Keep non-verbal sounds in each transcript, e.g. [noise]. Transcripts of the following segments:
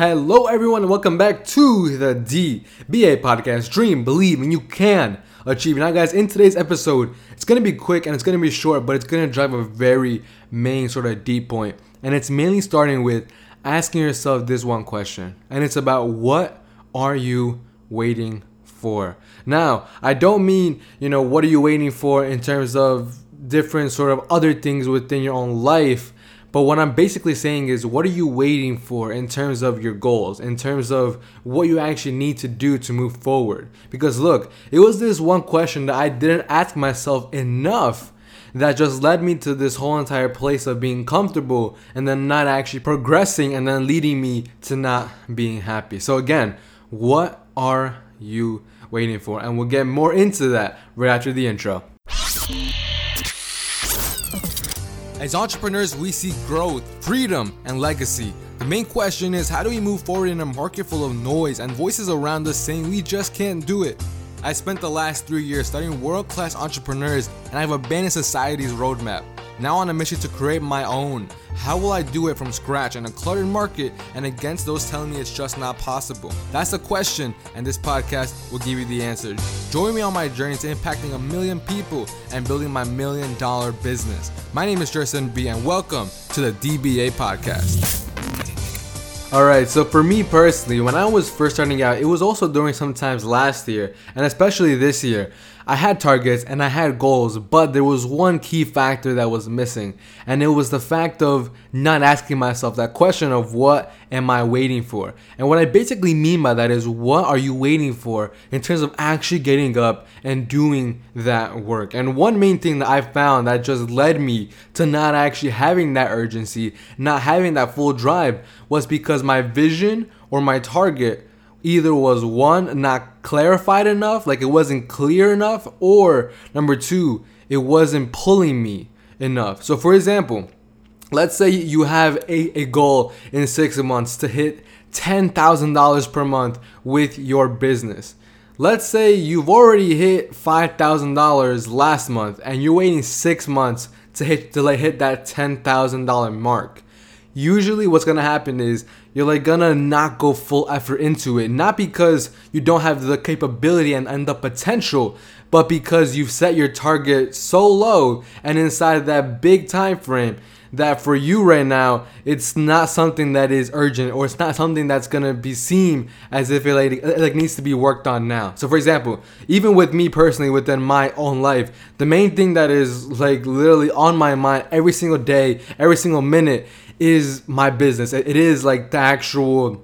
Hello, everyone, and welcome back to the DBA podcast. Dream, believe, and you can achieve. Now, guys, in today's episode, it's gonna be quick and it's gonna be short, but it's gonna drive a very main sort of deep point. point, and it's mainly starting with asking yourself this one question, and it's about what are you waiting for? Now, I don't mean you know what are you waiting for in terms of different sort of other things within your own life but what I'm basically saying is, what are you waiting for in terms of your goals, in terms of what you actually need to do to move forward? Because look, it was this one question that I didn't ask myself enough that just led me to this whole entire place of being comfortable and then not actually progressing and then leading me to not being happy. So, again, what are you waiting for? And we'll get more into that right after the intro. As entrepreneurs, we seek growth, freedom, and legacy. The main question is how do we move forward in a market full of noise and voices around us saying we just can't do it? I spent the last three years studying world class entrepreneurs and I've abandoned society's roadmap. Now on a mission to create my own. How will I do it from scratch in a cluttered market and against those telling me it's just not possible? That's the question, and this podcast will give you the answer. Join me on my journey to impacting a million people and building my million dollar business. My name is Jerson B, and welcome to the DBA podcast. Alright, so for me personally, when I was first starting out, it was also during sometimes last year, and especially this year. I had targets and I had goals, but there was one key factor that was missing, and it was the fact of not asking myself that question of what am I waiting for? And what I basically mean by that is what are you waiting for in terms of actually getting up and doing that work? And one main thing that I found that just led me to not actually having that urgency, not having that full drive, was because my vision or my target either was one not clarified enough like it wasn't clear enough or number two it wasn't pulling me enough. So for example let's say you have a, a goal in six months to hit $10000 per month with your business. Let's say you've already hit $5000 last month and you're waiting six months to hit to hit that $10000 mark usually what's gonna happen is you're like gonna not go full effort into it not because you don't have the capability and, and the potential but because you've set your target so low and inside that big time frame that for you right now it's not something that is urgent or it's not something that's gonna be seen as if it like, like needs to be worked on now so for example even with me personally within my own life the main thing that is like literally on my mind every single day every single minute is my business. It is like the actual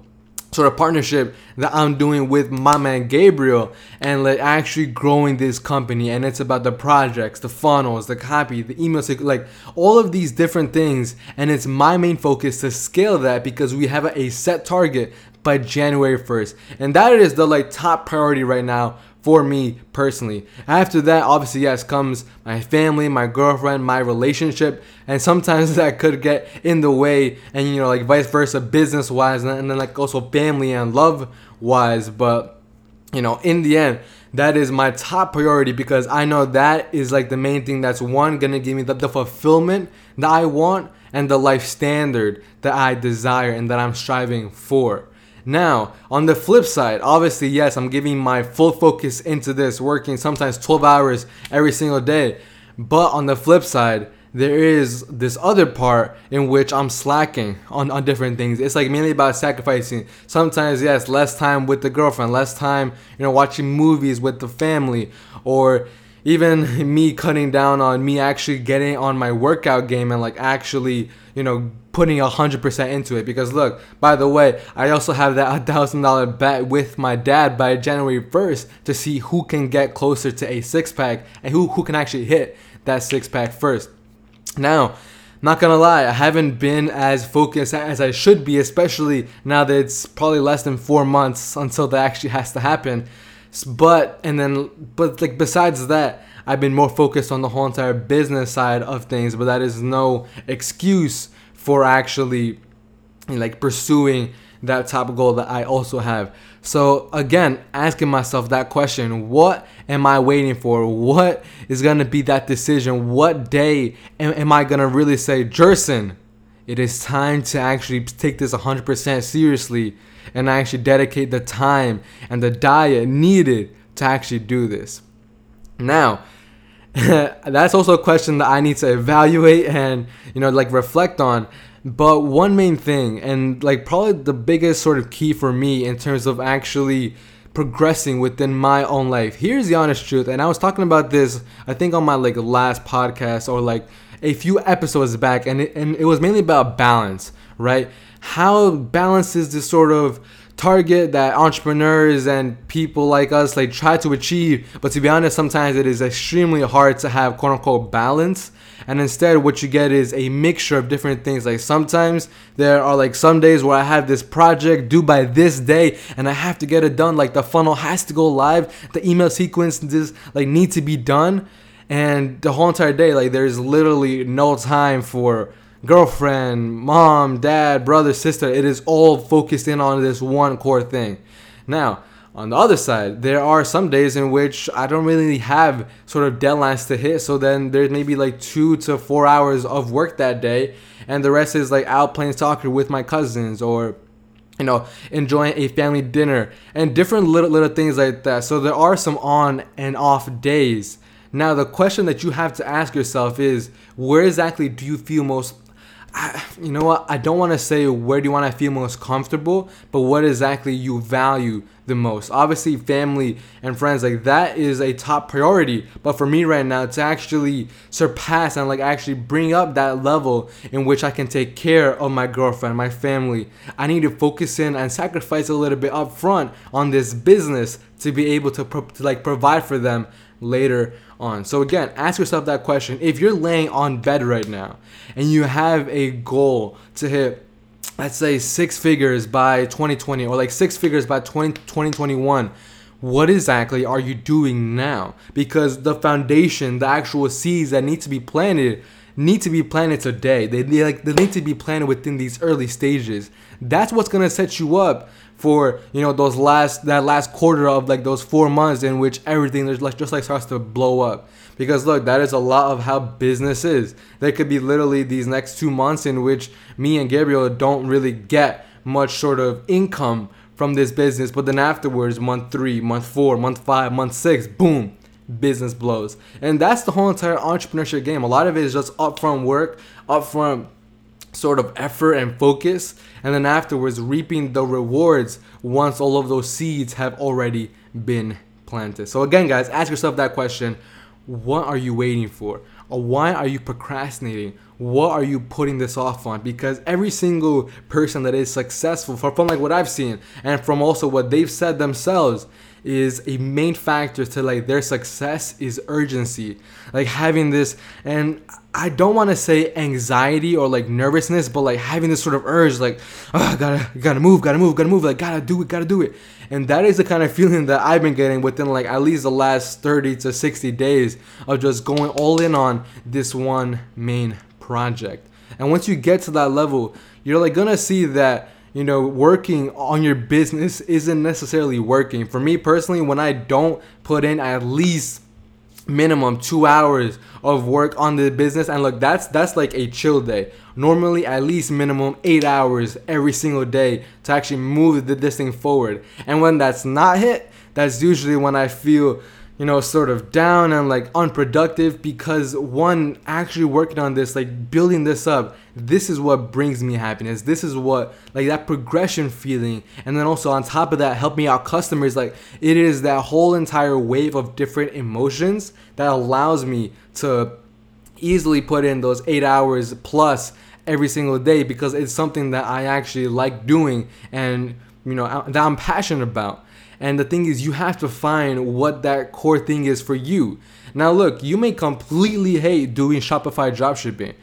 sort of partnership that I'm doing with my man Gabriel and like actually growing this company and it's about the projects, the funnels, the copy, the emails, like all of these different things. And it's my main focus to scale that because we have a set target by January 1st. And that is the like top priority right now for me personally. After that, obviously, yes, comes my family, my girlfriend, my relationship, and sometimes [laughs] that could get in the way, and you know, like vice versa, business wise, and then like also family and love wise. But you know, in the end, that is my top priority because I know that is like the main thing that's one gonna give me the, the fulfillment that I want and the life standard that I desire and that I'm striving for. Now, on the flip side, obviously, yes, I'm giving my full focus into this, working sometimes 12 hours every single day. But on the flip side, there is this other part in which I'm slacking on, on different things. It's like mainly about sacrificing. Sometimes, yes, less time with the girlfriend, less time, you know, watching movies with the family, or even [laughs] me cutting down on me actually getting on my workout game and like actually, you know, putting a hundred percent into it. Because look, by the way, I also have that [laughs] thousand dollar bet with my dad by January first to see who can get closer to a six pack and who who can actually hit that six pack first. Now, not gonna lie, I haven't been as focused as I should be, especially now that it's probably less than four months until that actually has to happen. But and then but like besides that, I've been more focused on the whole entire business side of things, but that is no excuse for actually like pursuing that top goal that I also have. So again, asking myself that question, what am I waiting for? What is going to be that decision? What day am, am I going to really say, Jerson, it is time to actually take this 100% seriously and I actually dedicate the time and the diet needed to actually do this. Now, [laughs] that's also a question that I need to evaluate and you know like reflect on. But one main thing, and like probably the biggest sort of key for me in terms of actually progressing within my own life. Here's the honest truth, and I was talking about this I think on my like last podcast or like a few episodes back, and it, and it was mainly about balance, right? How balance is this sort of target that entrepreneurs and people like us like try to achieve but to be honest sometimes it is extremely hard to have quote unquote balance and instead what you get is a mixture of different things like sometimes there are like some days where i have this project due by this day and i have to get it done like the funnel has to go live the email sequences like need to be done and the whole entire day like there's literally no time for girlfriend, mom, dad, brother, sister. It is all focused in on this one core thing. Now, on the other side, there are some days in which I don't really have sort of deadlines to hit. So then there's maybe like two to four hours of work that day, and the rest is like out playing soccer with my cousins or you know enjoying a family dinner and different little little things like that. So there are some on and off days. Now the question that you have to ask yourself is where exactly do you feel most I, you know what? I don't want to say where do you want to feel most comfortable, but what exactly you value the most. Obviously, family and friends, like that is a top priority. But for me right now, to actually surpass and like actually bring up that level in which I can take care of my girlfriend, my family, I need to focus in and sacrifice a little bit up front on this business to be able to, pro- to like provide for them later on. So again, ask yourself that question. If you're laying on bed right now and you have a goal to hit let's say six figures by 2020 or like six figures by 20, 2021 what exactly are you doing now? Because the foundation the actual seeds that need to be planted need to be planted today. They, they like they need to be planted within these early stages. That's what's going to set you up for you know those last that last quarter of like those four months in which everything there's like just like starts to blow up because look that is a lot of how business is. There could be literally these next two months in which me and gabriel don't really get much sort of income from this business but then afterwards month three month four month five month six boom business blows. And that's the whole entire entrepreneurship game. A lot of it is just upfront work upfront sort of effort and focus, and then afterwards reaping the rewards once all of those seeds have already been planted. So, again, guys, ask yourself that question what are you waiting for? Or why are you procrastinating? What are you putting this off on? Because every single person that is successful, from like what I've seen, and from also what they've said themselves, is a main factor to like their success is urgency. Like having this, and I don't want to say anxiety or like nervousness, but like having this sort of urge, like, oh, gotta, gotta move, gotta move, gotta move, like, gotta do it, gotta do it. And that is the kind of feeling that I've been getting within like at least the last 30 to 60 days of just going all in on this one main project. And once you get to that level, you're like gonna see that you know, working on your business isn't necessarily working. For me personally, when I don't put in at least minimum two hours of work on the business. And look that's that's like a chill day. Normally at least minimum eight hours every single day to actually move this thing forward. And when that's not hit that's usually when i feel you know, sort of down and like unproductive because one actually working on this, like building this up, this is what brings me happiness. This is what like that progression feeling. And then also on top of that, help me out customers. Like it is that whole entire wave of different emotions that allows me to easily put in those eight hours plus every single day because it's something that I actually like doing and you know that I'm passionate about. And the thing is, you have to find what that core thing is for you. Now, look, you may completely hate doing Shopify dropshipping,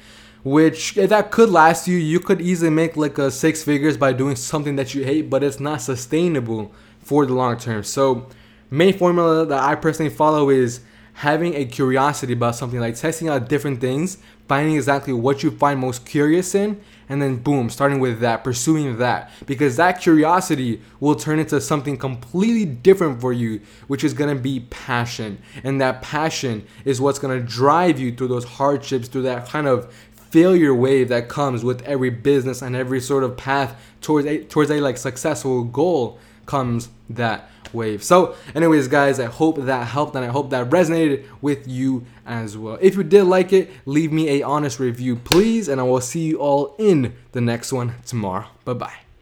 which that could last you, you could easily make like a six figures by doing something that you hate, but it's not sustainable for the long term. So, main formula that I personally follow is having a curiosity about something like testing out different things, finding exactly what you find most curious in, and then boom, starting with that, pursuing that. Because that curiosity will turn into something completely different for you, which is gonna be passion. And that passion is what's gonna drive you through those hardships, through that kind of failure wave that comes with every business and every sort of path towards a towards a like successful goal comes that wave. So, anyways, guys, I hope that helped and I hope that resonated with you as well. If you did like it, leave me a honest review, please, and I will see you all in the next one tomorrow. Bye bye.